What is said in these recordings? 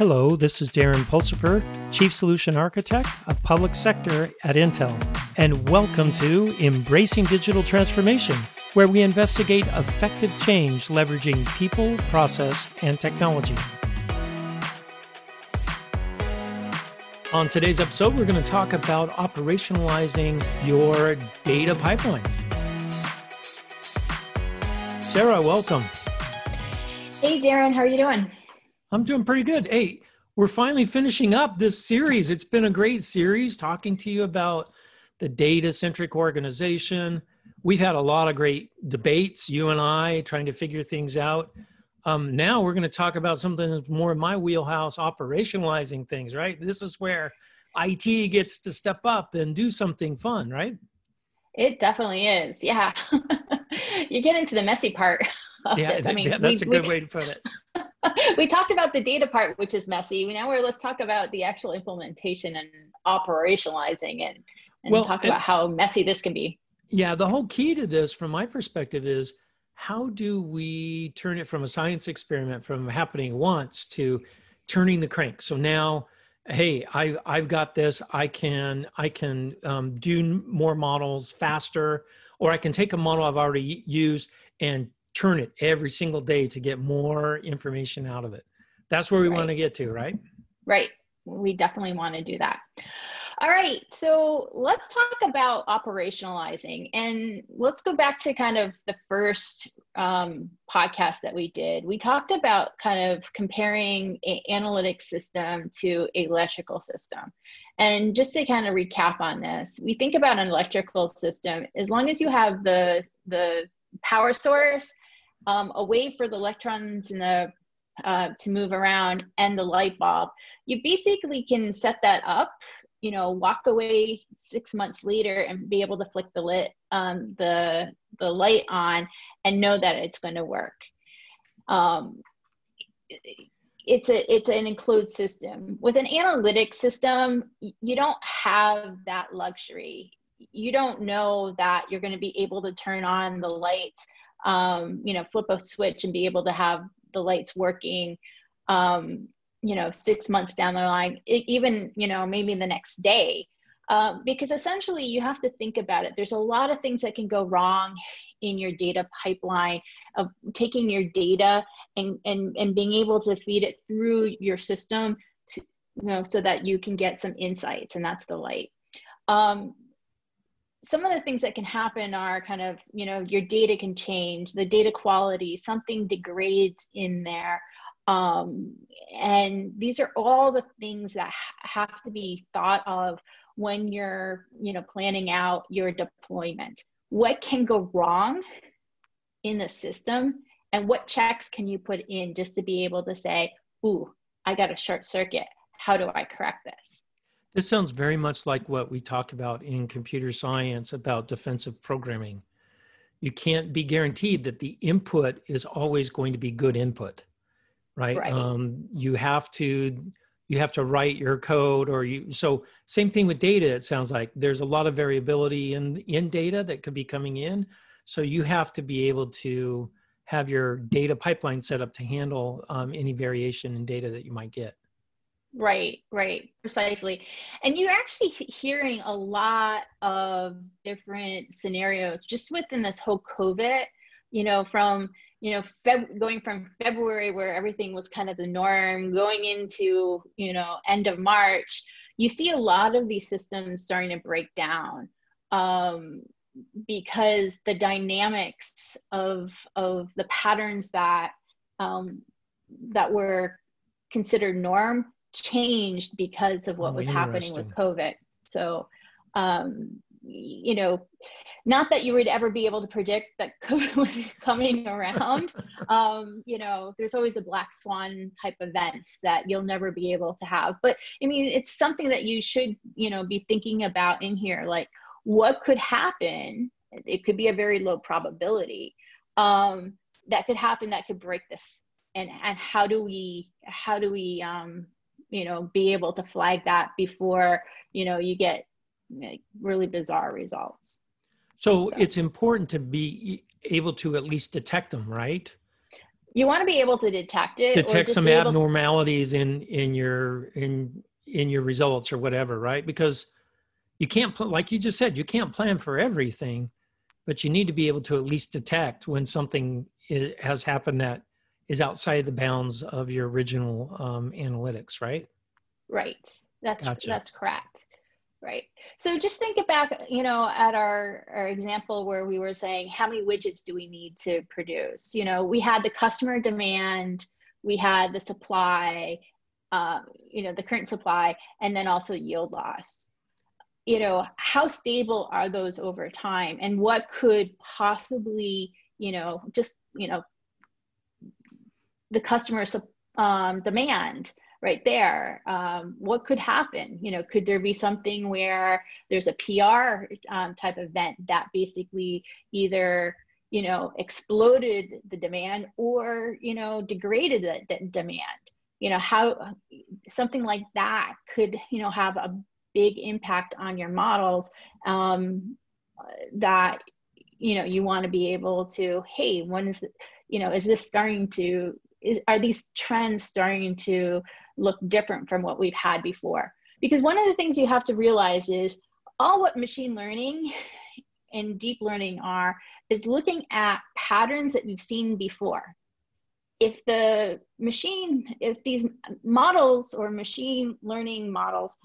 Hello, this is Darren Pulsipher, Chief Solution Architect of Public Sector at Intel, and welcome to Embracing Digital Transformation, where we investigate effective change leveraging people, process, and technology. On today's episode, we're going to talk about operationalizing your data pipelines. Sarah, welcome. Hey, Darren, how are you doing? I'm doing pretty good. Hey, we're finally finishing up this series. It's been a great series talking to you about the data centric organization. We've had a lot of great debates, you and I, trying to figure things out. Um, now we're going to talk about something that's more in my wheelhouse, operationalizing things, right? This is where IT gets to step up and do something fun, right? It definitely is. Yeah. you get into the messy part. yeah, I mean, that's we, a good we, way to put it. we talked about the data part, which is messy. Now we're let's talk about the actual implementation and operationalizing and, and well, talk about how messy this can be. Yeah, the whole key to this, from my perspective, is how do we turn it from a science experiment from happening once to turning the crank? So now, hey, I I've got this. I can I can um, do more models faster, or I can take a model I've already used and churn it every single day to get more information out of it. That's where we right. want to get to, right? Right. We definitely want to do that. All right, so let's talk about operationalizing and let's go back to kind of the first um, podcast that we did. We talked about kind of comparing an analytic system to a electrical system. And just to kind of recap on this, we think about an electrical system as long as you have the, the power source um, a way for the electrons in the uh, to move around and the light bulb. You basically can set that up you know walk away six months later and be able to flick the lit um, the the light on and know that it's going to work. Um, it's a it's an enclosed system. With an analytic system you don't have that luxury. You don't know that you're going to be able to turn on the lights um, you know, flip a switch and be able to have the lights working, um, you know, six months down the line, even, you know, maybe the next day. Um, because essentially you have to think about it. There's a lot of things that can go wrong in your data pipeline of taking your data and, and, and being able to feed it through your system to, you know, so that you can get some insights and that's the light. Um, some of the things that can happen are kind of you know your data can change the data quality something degrades in there. Um, and these are all the things that have to be thought of when you're you know planning out your deployment. What can go wrong in the system and what checks can you put in just to be able to say ooh i got a short circuit. How do i correct this this sounds very much like what we talk about in computer science about defensive programming. You can't be guaranteed that the input is always going to be good input, right? right. Um, you have to you have to write your code or you so same thing with data it sounds like there's a lot of variability in in data that could be coming in so you have to be able to have your data pipeline set up to handle um, any variation in data that you might get Right, right, precisely. And you're actually hearing a lot of different scenarios just within this whole COVID, you know, from, you know, Feb- going from February where everything was kind of the norm, going into, you know, end of March, you see a lot of these systems starting to break down um, because the dynamics of, of the patterns that, um, that were considered norm changed because of what oh, was happening with COVID. So, um, you know, not that you would ever be able to predict that COVID was coming around. um, you know, there's always the black swan type events that you'll never be able to have. But I mean, it's something that you should, you know, be thinking about in here. Like, what could happen? It could be a very low probability um, that could happen that could break this. And and how do we how do we um, you know be able to flag that before you know you get really bizarre results. So, so, it's important to be able to at least detect them right? You want to be able to detect it detect some abnormalities in in your in in your results or whatever right? Because you can't like you just said you can't plan for everything but you need to be able to at least detect when something has happened that is outside the bounds of your original um, analytics right? Right. That's gotcha. that's correct. Right. So just think about you know at our, our example where we were saying how many widgets do we need to produce? You know we had the customer demand we had the supply uh, you know the current supply and then also yield loss. You know how stable are those over time? And what could possibly you know just you know the customer um, demand right there um, what could happen? You know could there be something where there's a pr um, type event that basically either you know exploded the demand or you know degraded the, the demand? You know how something like that could you know have a big impact on your models um, that you know you want to be able to hey when is you know is this starting to is, are these trends starting to look different from what we've had before. Because one of the things you have to realize is all what machine learning and deep learning are is looking at patterns that we've seen before. If the machine, if these models or machine learning models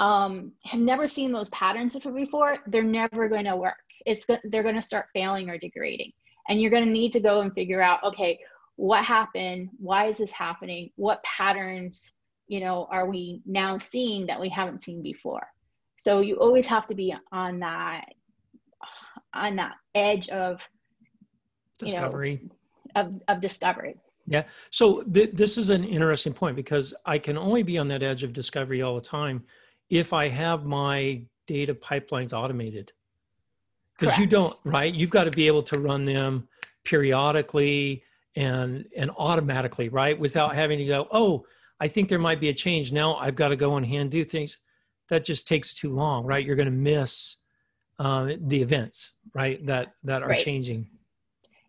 um, have never seen those patterns before, they're never going to work. It's they're going to start failing or degrading, and you're going to need to go and figure out, okay, what happened why is this happening what patterns you know are we now seeing that we haven't seen before? So you always have to be on that on that edge of discovery know, of, of discovery. Yeah. So th- this is an interesting point because i can only be on that edge of discovery all the time if i have my data pipelines automated. Because you don't right? You've got to be able to run them periodically and and automatically right? Without having to go oh i think there might be a change. Now i've got to go on hand do things. That just takes too long right? You're going to miss uh, the events right that that are right. changing.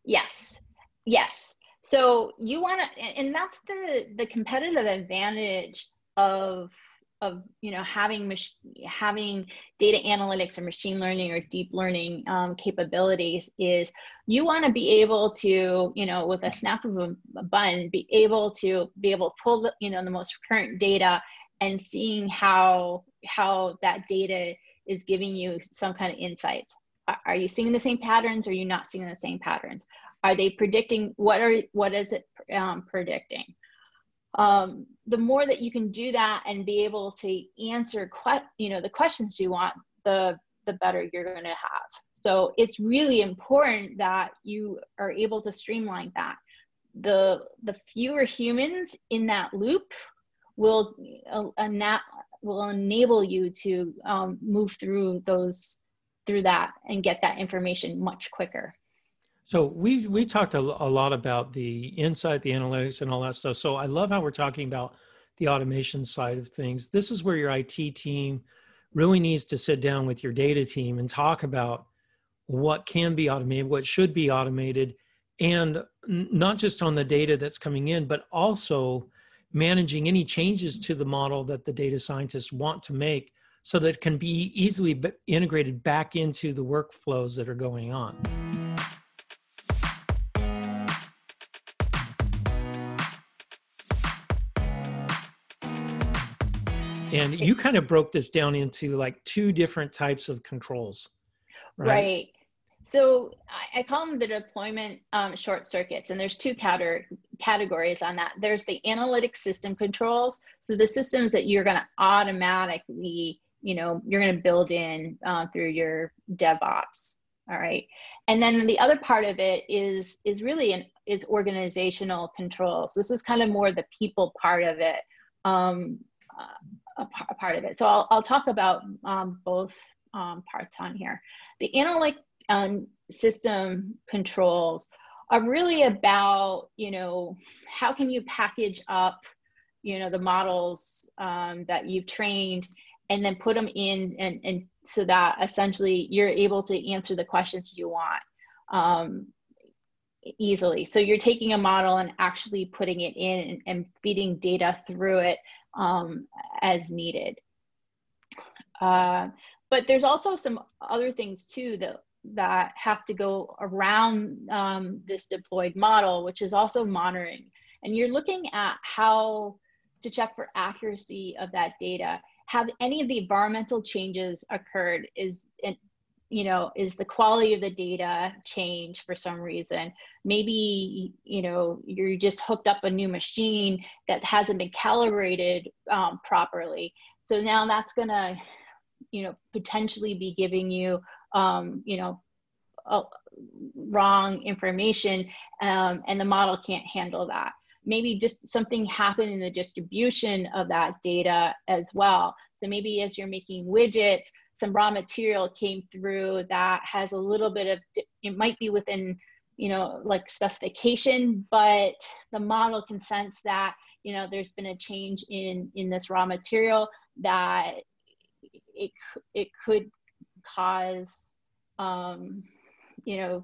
Yes. Yes. So you want to and that's the the competitive advantage of of you know having mach- having data analytics or machine learning or deep learning um, capabilities is you want to be able to you know with a snap of a, a button be able to be able to pull the you know the most current data and seeing how how that data is giving you some kind of insights. Are you seeing the same patterns or are you not seeing the same patterns? Are they predicting what are what is it um, predicting um, the more that you can do that and be able to answer que- you know the questions you want the the better you're going to have. So it's really important that you are able to streamline that. The the fewer humans in that loop will uh, will enable you to um, move through those through that and get that information much quicker so we we talked a, a, lot about the insight, the analytics, and all that stuff. So I love how we're talking about the automation side of things. This is where your IT team really needs to sit down with your data team and talk about what can be automated, what should be automated, and not just on the data that's coming in, but also managing any changes to the model that the data scientists want to make so that it can be easily integrated back into the workflows that are going on. And you kind of broke this down into like two different types of controls right, right. so I, I, call them the deployment um, short circuits and there's two cater- categories on that. There's the analytic system controls so the systems that you're going to automatically you know you're going to build in uh, through your devops all right? And then the other part of it is is really an is organizational controls. This is kind of more the people part of it. Um, uh, a, part of it. So I'll, I'll talk about um, both um, parts on here. The analytic um, system controls are really about, you know, how can you package up, you know, the models um, that you've trained and then put them in and, and so that essentially you're able to answer the questions you want. Um, easily. So you're taking a model and actually putting it in and, and feeding data through it um, as needed. Uh, but there's also some other things too that that have to go around um, this deployed model, which is also monitoring. And you're looking at how to check for accuracy of that data. Have any of the environmental changes occurred? Is you know, is the quality of the data change for some reason? Maybe, you know, you just hooked up a new machine that hasn't been calibrated um, properly. So now that's gonna, you know, potentially be giving you, um, you know, wrong information um, and the model can't handle that maybe just something happened in the distribution of that data as well. So maybe as you're making widgets, some raw material came through that has a little bit of, it might be within, you know, like specification, but the model can sense that, you know, there's been a change in, in this raw material that it, it could cause, um, you know,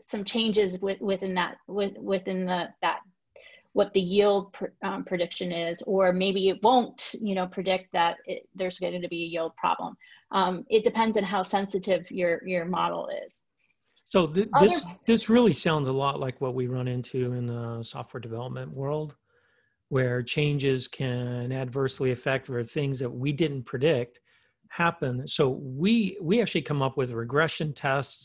some changes with, within that with, within the that what the yield pr um, prediction is, or maybe it won't, you know, predict that it, there's going to be a yield problem. Um, it depends on how sensitive your your model is. So th this this really sounds a lot like what we run into in the software development world, where changes can adversely affect or things that we didn't predict happen. So we we actually come up with regression tests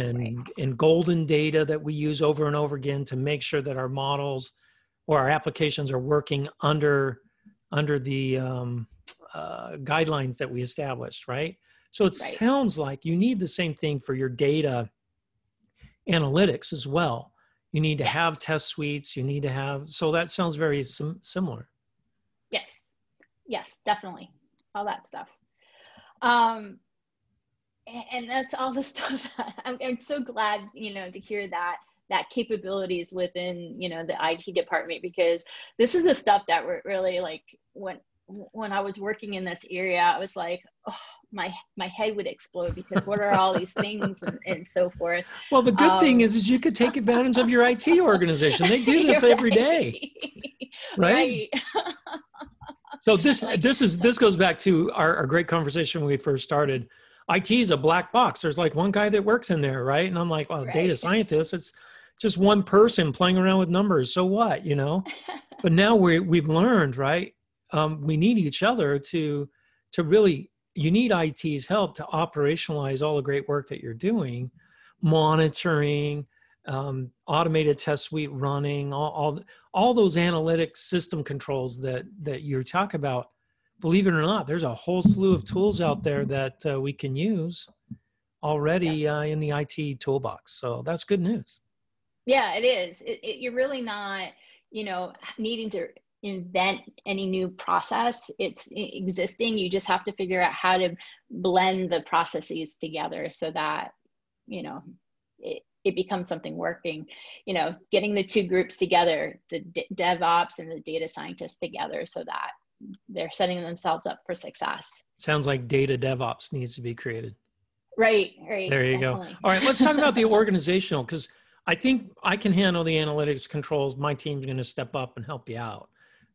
and right. and golden data that we use over and over again to make sure that our models or our applications are working under under the um, uh, guidelines that we established right? So it right. sounds like you need the same thing for your data analytics as well. You need to have test suites you need to have so that sounds very sim- similar. Yes. Yes definitely. All that stuff. Um, and that's all the stuff that I'm, I'm so glad you know to hear that that capabilities within you know the IT department because this is the stuff that we're really like when when I was working in this area I was like oh my my head would explode because what are all these things and, and so forth well the good um, thing is is you could take advantage of your IT organization they do this right. every day right, right. so this this is this goes back to our, our great conversation when we first started IT is a black box. There's like one guy that works in there, right? And I'm like, well, right. data scientist, it's just one person playing around with numbers. So what, you know? but now we we've learned, right? Um, we need each other to to really. You need IT's help to operationalize all the great work that you're doing, monitoring, um, automated test suite running, all, all all those analytic system controls that that you talk about believe it or not, there's a whole slew of tools out there that uh, we can use already yeah. uh, in the IT toolbox. So that's good news. Yeah, it is. It, it, you're really not, you know, needing to invent any new process. It's existing. You just have to figure out how to blend the processes together so that, you know, it, it becomes something working you know getting the two groups together the devops and the data scientists together so that they're setting themselves up for success. Sounds like data DevOps needs to be created. Right, right. There you definitely. go. All right, let's talk about the organizational because I think I can handle the analytics controls. My team's going to step up and help you out,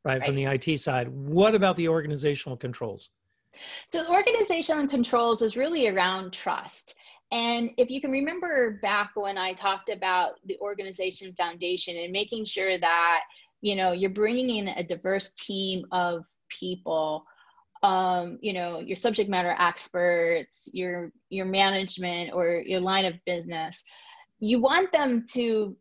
right, right, from the IT side. What about the organizational controls? So, organizational controls is really around trust. And if you can remember back when I talked about the organization foundation and making sure that you know you're bringing in a diverse team of people um, you know your subject matter experts your your management or your line of business you want them to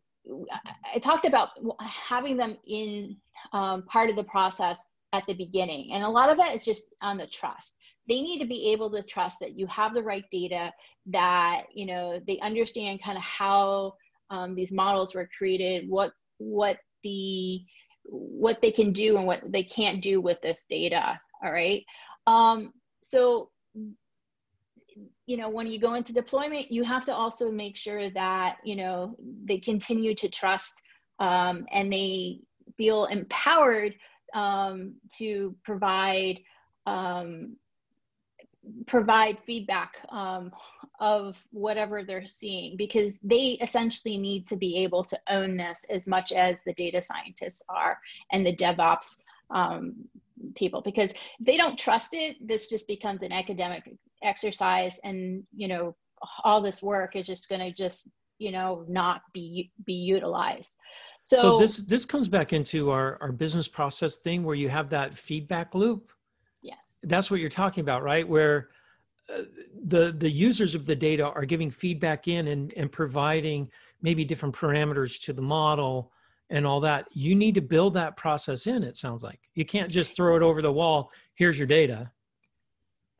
i talked about having them in um, part of the process at the beginning. And a lot of that is just on the trust. They need to be able to trust that you have the right data that you know they understand kind of how um, these models were created what what the what they can do and what they can't do with this data all right? Um, so you know when you go into deployment you have to also make sure that you know they continue to trust um, and they feel empowered um, to provide um, provide feedback um, of whatever they're seeing because they essentially need to be able to own this as much as the data scientists are and the DevOps um, people because if they don't trust it this just becomes an academic exercise and you know all this work is just going to just you know not be be utilized. So, so this this comes back into our our business process thing where you have that feedback loop. Yes. That's what you're talking about right? Where uh, the the users of the data are giving feedback in and and providing maybe different parameters to the model and all that. You need to build that process in it sounds like. You can't just throw it over the wall. Here's your data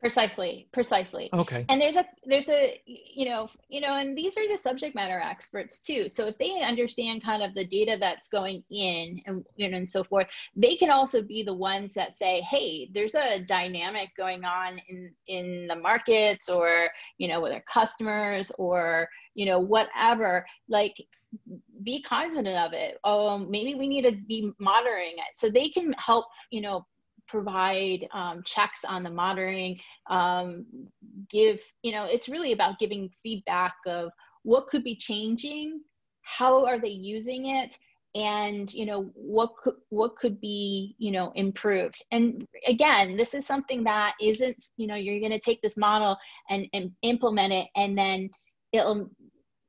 precisely precisely. Okay. And there's a there's a you know you know and these are the subject matter experts too. So if they understand kind of the data that's going in and you know and so forth they can also be the ones that say hey there's a dynamic going on in in the markets or you know with our customers or you know whatever. Like be cognizant of it. Um maybe we need to be monitoring it. So they can help you know provide um, checks on the monitoring, um, give, you know, it's really about giving feedback of what could be changing, how are they using it, and you know what could what could be you know improved. And again this is something that isn't you know you're going to take this model and and implement it and then it'll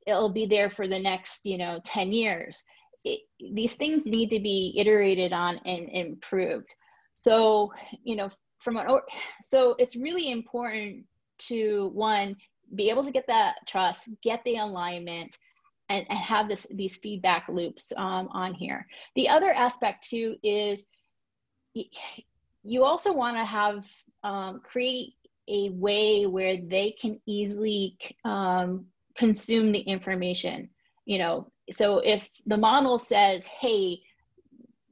it'll be there for the next you know 10 years. It, these things need to be iterated on and improved so, you know, from an, or- so it's really important to one, be able to get that trust, get the alignment, and, and have this these feedback loops um, on here. The other aspect too is you also want to have um, create a way where they can easily um, consume the information. You know, so if the model says, "Hey,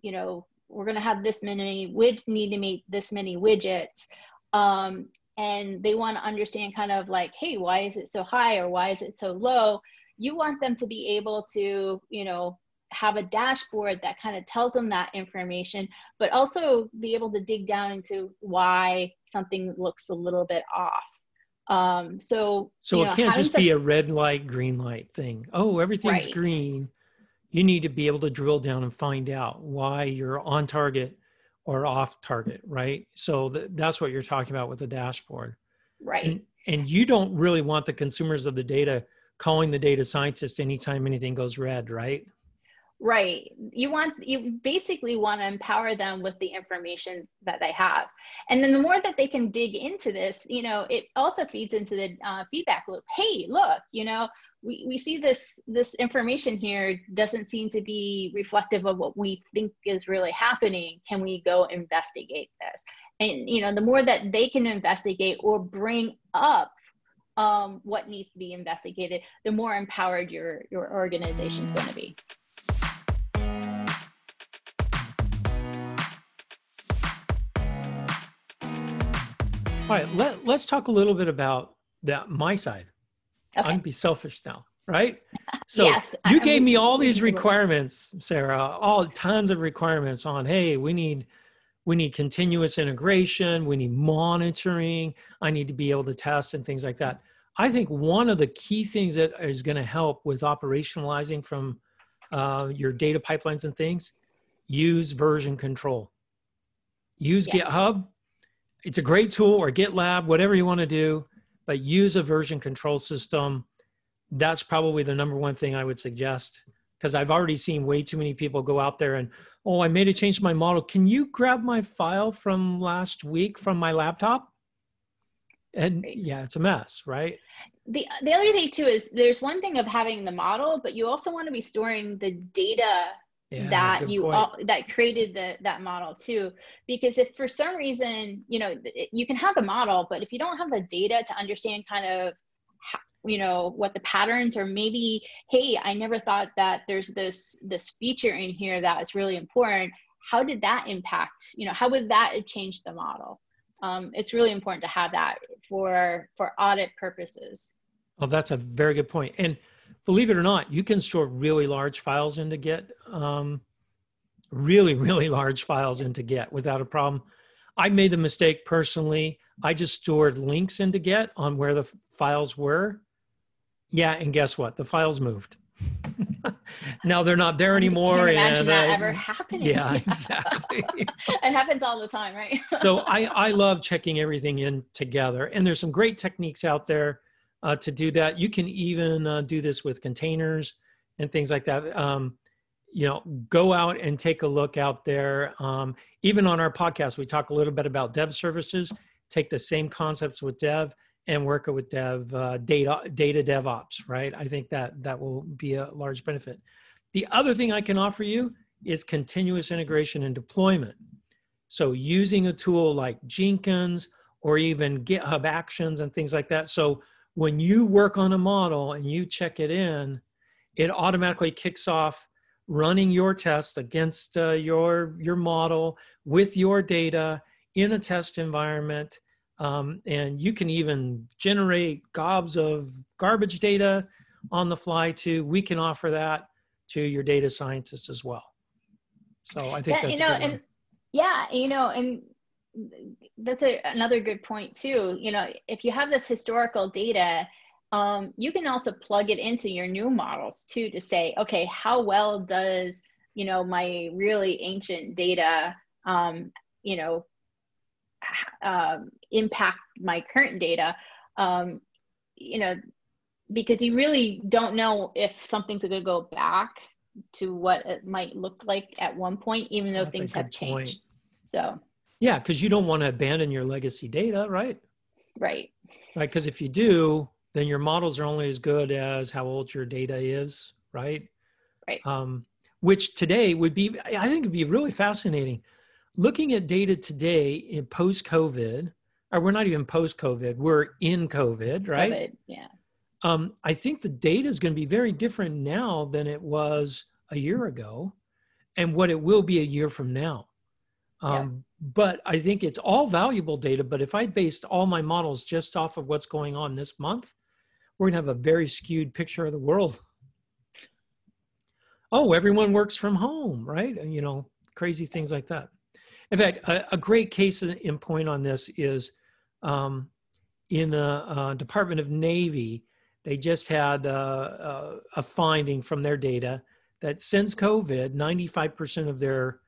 you know, we're going to have this many would need to meet this many widgets. Um, and they want to understand kind of like hey why is it so high or why is it so low? You want them to be able to you know have a dashboard that kind of tells them that information but also be able to dig down into why something looks a little bit off. Um, so so you know, it can't just be a red light green light thing. Oh everything's right. green you need to be able to drill down and find out why you're on target or off target, right? So th- that's what you're talking about with the dashboard. Right. And, and you don't really want the consumers of the data calling the data scientist anytime anything goes red, right? Right. You want you basically want to empower them with the information that they have, and then the more that they can dig into this, you know, it also feeds into the uh, feedback loop. Hey, look, you know, we, we see this this information here doesn't seem to be reflective of what we think is really happening. Can we go investigate this? And you know the more that they can investigate or bring up um, what needs to be investigated the more empowered your your organization is going to be. All right let, let's talk a little bit about that my side Okay. I'm gonna be selfish now, right? So yes, you I, gave me all these requirements, Sarah, all tons of requirements on, hey, we need we need continuous integration, we need monitoring, I need to be able to test and things like that. I think one of the key things that is going to help with operationalizing from uh, your data pipelines and things, use version control. Use yes. GitHub. It's a great tool or GitLab, whatever you want to do but use a version control system. That's probably the number one thing I would suggest because I've already seen way too many people go out there and, oh, I made a change to my model. Can you grab my file from last week from my laptop? And yeah, it's a mess, right? The, the other thing too is there's one thing of having the model, but you also want to be storing the data yeah, that you all, that created the that model too. Because if for some reason you know you can have the model but if you don't have the data to understand kind of how, you know what the patterns or maybe hey i never thought that there's this this feature in here that is really important how did that impact you know how would that change the model? Um, it's really important to have that for for audit purposes. Well that's a very good point. And believe it or not, you can store really large files into Git, um, really, really large files into Git without a problem. I made the mistake personally I just stored links into Git on where the files were. Yeah, and guess what? The files moved. now they're not there anymore. I can't imagine and, that uh, ever happening. Yeah, exactly. it happens all the time, right? so I, I love checking everything in together. And there's some great techniques out there uh, to do that. You can even uh, do this with containers and things like that. Um, you know, go out and take a look out there. Um, even on our podcast, we talk a little bit about dev services. Take the same concepts with dev and work it with dev uh, data data DevOps. Right? I think that that will be a large benefit. The other thing I can offer you is continuous integration and deployment. So using a tool like Jenkins or even GitHub Actions and things like that. So when you work on a model and you check it in, it automatically kicks off running your test against uh, your your model with your data in a test environment. Um, and you can even generate gobs of garbage data on the fly too. We can offer that to your data scientists as well. So i think yeah, that's you know and yeah you know and that's a, another good point too you know if you have this historical data um, you can also plug it into your new models too to say, okay, how well does you know my really ancient data, um, you know, um, impact my current data? Um, you know, because you really don't know if something's going to go back to what it might look like at one point, even though That's things have changed. Point. So. Yeah, because you don't want to abandon your legacy data, right? Right. Right, because if you do, then your models are only as good as how old your data is, right? Right. Um, which today would be, I think it'd be really fascinating. Looking at data today in post COVID, or we're not even post COVID, we're in COVID, right? COVID, yeah. Um, I think the data is going to be very different now than it was a year ago and what it will be a year from now. Um, yeah. But I think it's all valuable data. But if I based all my models just off of what's going on this month, we're going to have a very skewed picture of the world. Oh, everyone works from home, right? You know, crazy things like that. In fact, a, a great case in point on this is um, in the uh, Department of Navy. They just had uh, uh, a finding from their data that since COVID, 95% of their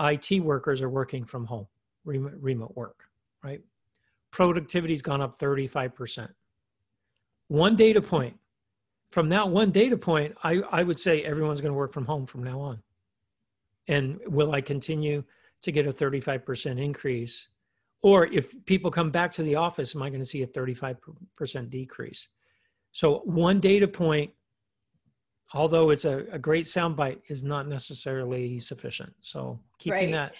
IT workers are working from home, remote, remote work, right? Productivity's gone up 35% one data point. From that one data point, I, I would say everyone's going to work from home from now on. And will I continue to get a 35% increase? Or if people come back to the office, am I going to see a 35% decrease? So one data point, although it's a, a great soundbite, is not necessarily sufficient. So keeping right. that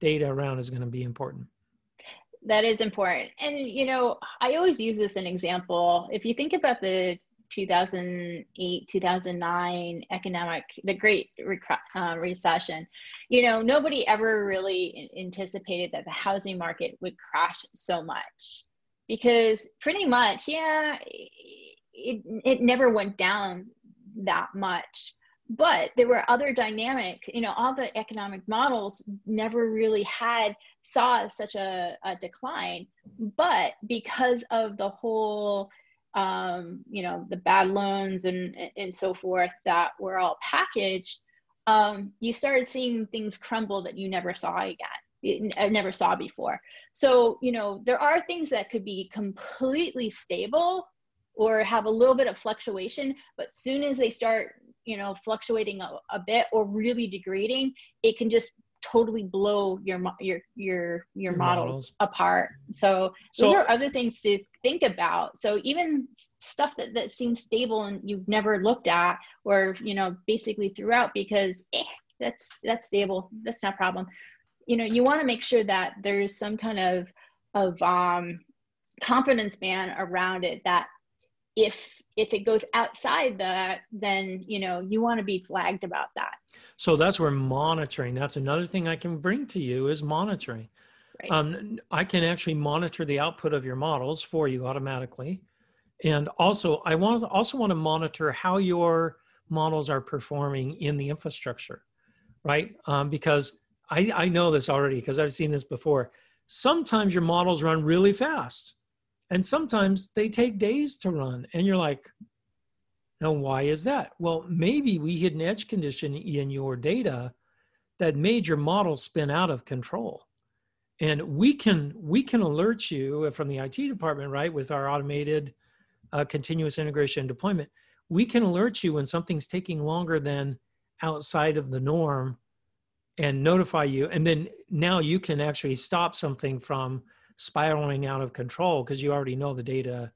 data around is going to be important that is important. And, you know, I always use this an example. If you think about the 2008 2009 economic the great uh, recession you know nobody ever really anticipated that the housing market would crash so much because pretty much yeah it, it never went down that much but there were other dynamics you know all the economic models never really had saw such a, a decline but because of the whole um, you know the bad loans and and so forth that were all packaged um, you started seeing things crumble that you never saw again I never saw before. So, you know, there are things that could be completely stable or have a little bit of fluctuation, but soon as they start you know fluctuating a, a bit or really degrading it can just totally blow your your your your, models, models, apart. So, so those are other things to think about. So even stuff that that seems stable and you've never looked at or you know basically throughout because eh, that's that's stable. That's not a problem. You know you want to make sure that there's some kind of of um confidence band around it that if if it goes outside that then you know you want to be flagged about that. So that's where monitoring that's another thing i can bring to you is monitoring. Right. um, i can actually monitor the output of your models for you automatically. And also i want also want to monitor how your models are performing in the infrastructure right? Um, because I, I know this already because i've seen this before. Sometimes your models run really fast and sometimes they take days to run and you're like now why is that? Well maybe we hit an edge condition in your data that made your model spin out of control. And we can we can alert you from the IT department right with our automated uh, continuous integration and deployment. We can alert you when something's taking longer than outside of the norm and notify you. And then now you can actually stop something from spiraling out of control because you already know the data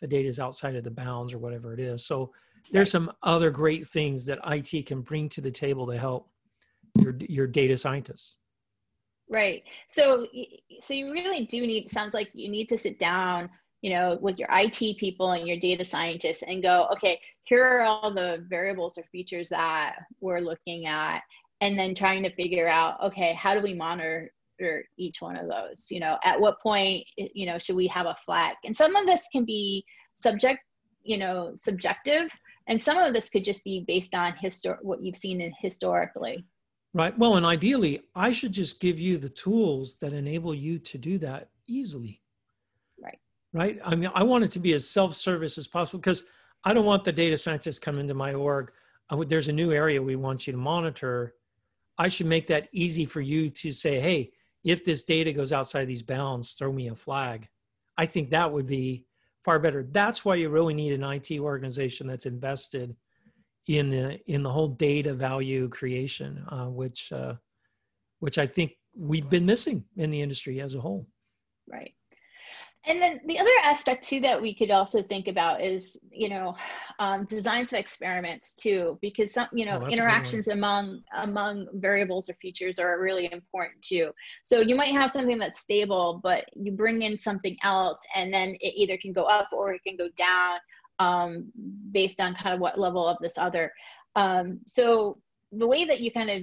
the data is outside of the bounds or whatever it is. So there's some other great things that IT can bring to the table to help your your data scientists. Right. So so you really do need sounds like you need to sit down you know with your IT people and your data scientists and go okay here are all the variables or features that we're looking at and then trying to figure out okay how do we monitor each one of those you know at what point eh, you know should we have a flag? And some of this can be subject you know subjective and some of this could just be based on histor- what you've seen in historically. Right. Well and ideally i should just give you the tools that enable you to do that easily. Right. Right? I mean i want it to be as self-service as possible because i don't want the data scientists come into my org would, there's a new area we want you to monitor. I should make that easy for you to say, hey, if this data goes outside these bounds, throw me a flag. I think that would be far better. That's why you really need an IT organization that's invested in the in the whole data value creation, uh, which uh, which I think we've been missing in the industry as a whole. Right and then the other aspect too that we could also think about is you know um, designs of experiments too because some you know oh, interactions among among variables or features are really important too. So you might have something that's stable but you bring in something else and then it either can go up or it can go down um, based on kind of what level of this other. Um, so the way that you kind of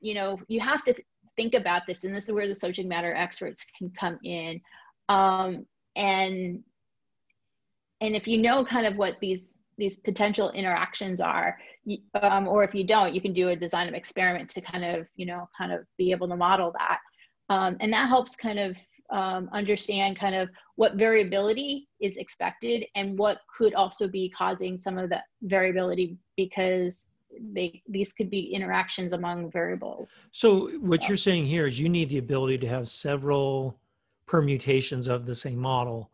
you know you have to think about this and this is where the subject matter experts can come in. Um, and and if you know kind of what these these potential interactions are um, or if you don't you can do a design of experiment to kind of you know kind of be able to model that um, and that helps kind of um, understand kind of what variability is expected and what could also be causing some of the variability because they these could be interactions among variables so what so. you're saying here is you need the ability to have several permutations of the same model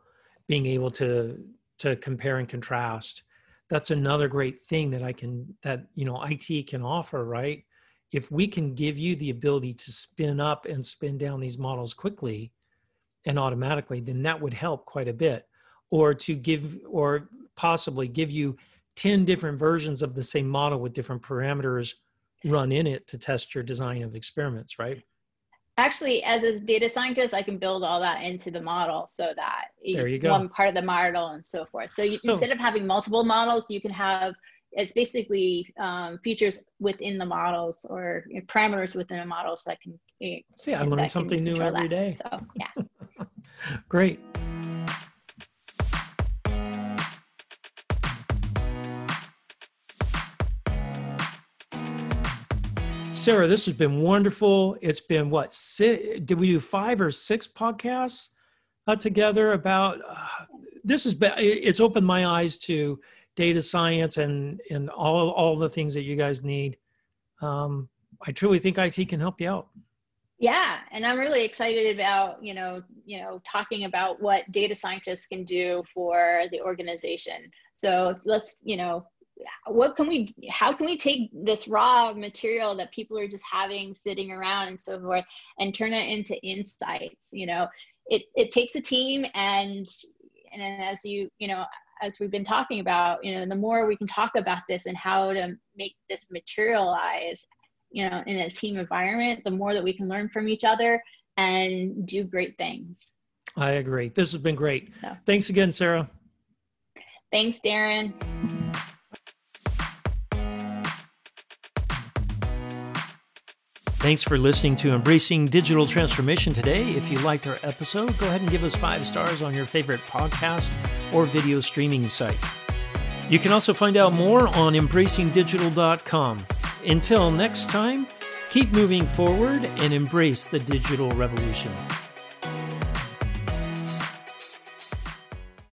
being able to to compare and contrast. That's another great thing that i can that you know it can offer right? If we can give you the ability to spin up and spin down these models quickly and automatically then that would help quite a bit. Or to give or possibly give you 10 different versions of the same model with different parameters run in it to test your design of experiments right actually as a data scientist i can build all that into the model so that it's one part of the model and so forth so, you, so instead of having multiple models you can have it's basically um, features within the models or parameters within the models that can see i learn something new every that. day. so yeah great Sarah, this has been wonderful. It's been what? Did we do five or six podcasts uh, together about? Uh, this has been. It's opened my eyes to data science and and all all the things that you guys need. Um, I truly think IT can help you out. Yeah, and I'm really excited about you know you know talking about what data scientists can do for the organization. So let's you know what can we how can we take this raw material that people are just having sitting around and so forth and turn it into insights you know? It it takes a team and and as you you know as we've been talking about you know the more we can talk about this and how to make this materialize you know in a team environment the more that we can learn from each other and do great things. I agree. This has been great. So. thanks again sarah. Thanks darren Thanks for listening to Embracing Digital Transformation today. If you liked our episode, go ahead and give us five stars on your favorite podcast or video streaming site. You can also find out more on embracingdigital.com. Until next time, keep moving forward and embrace the digital revolution.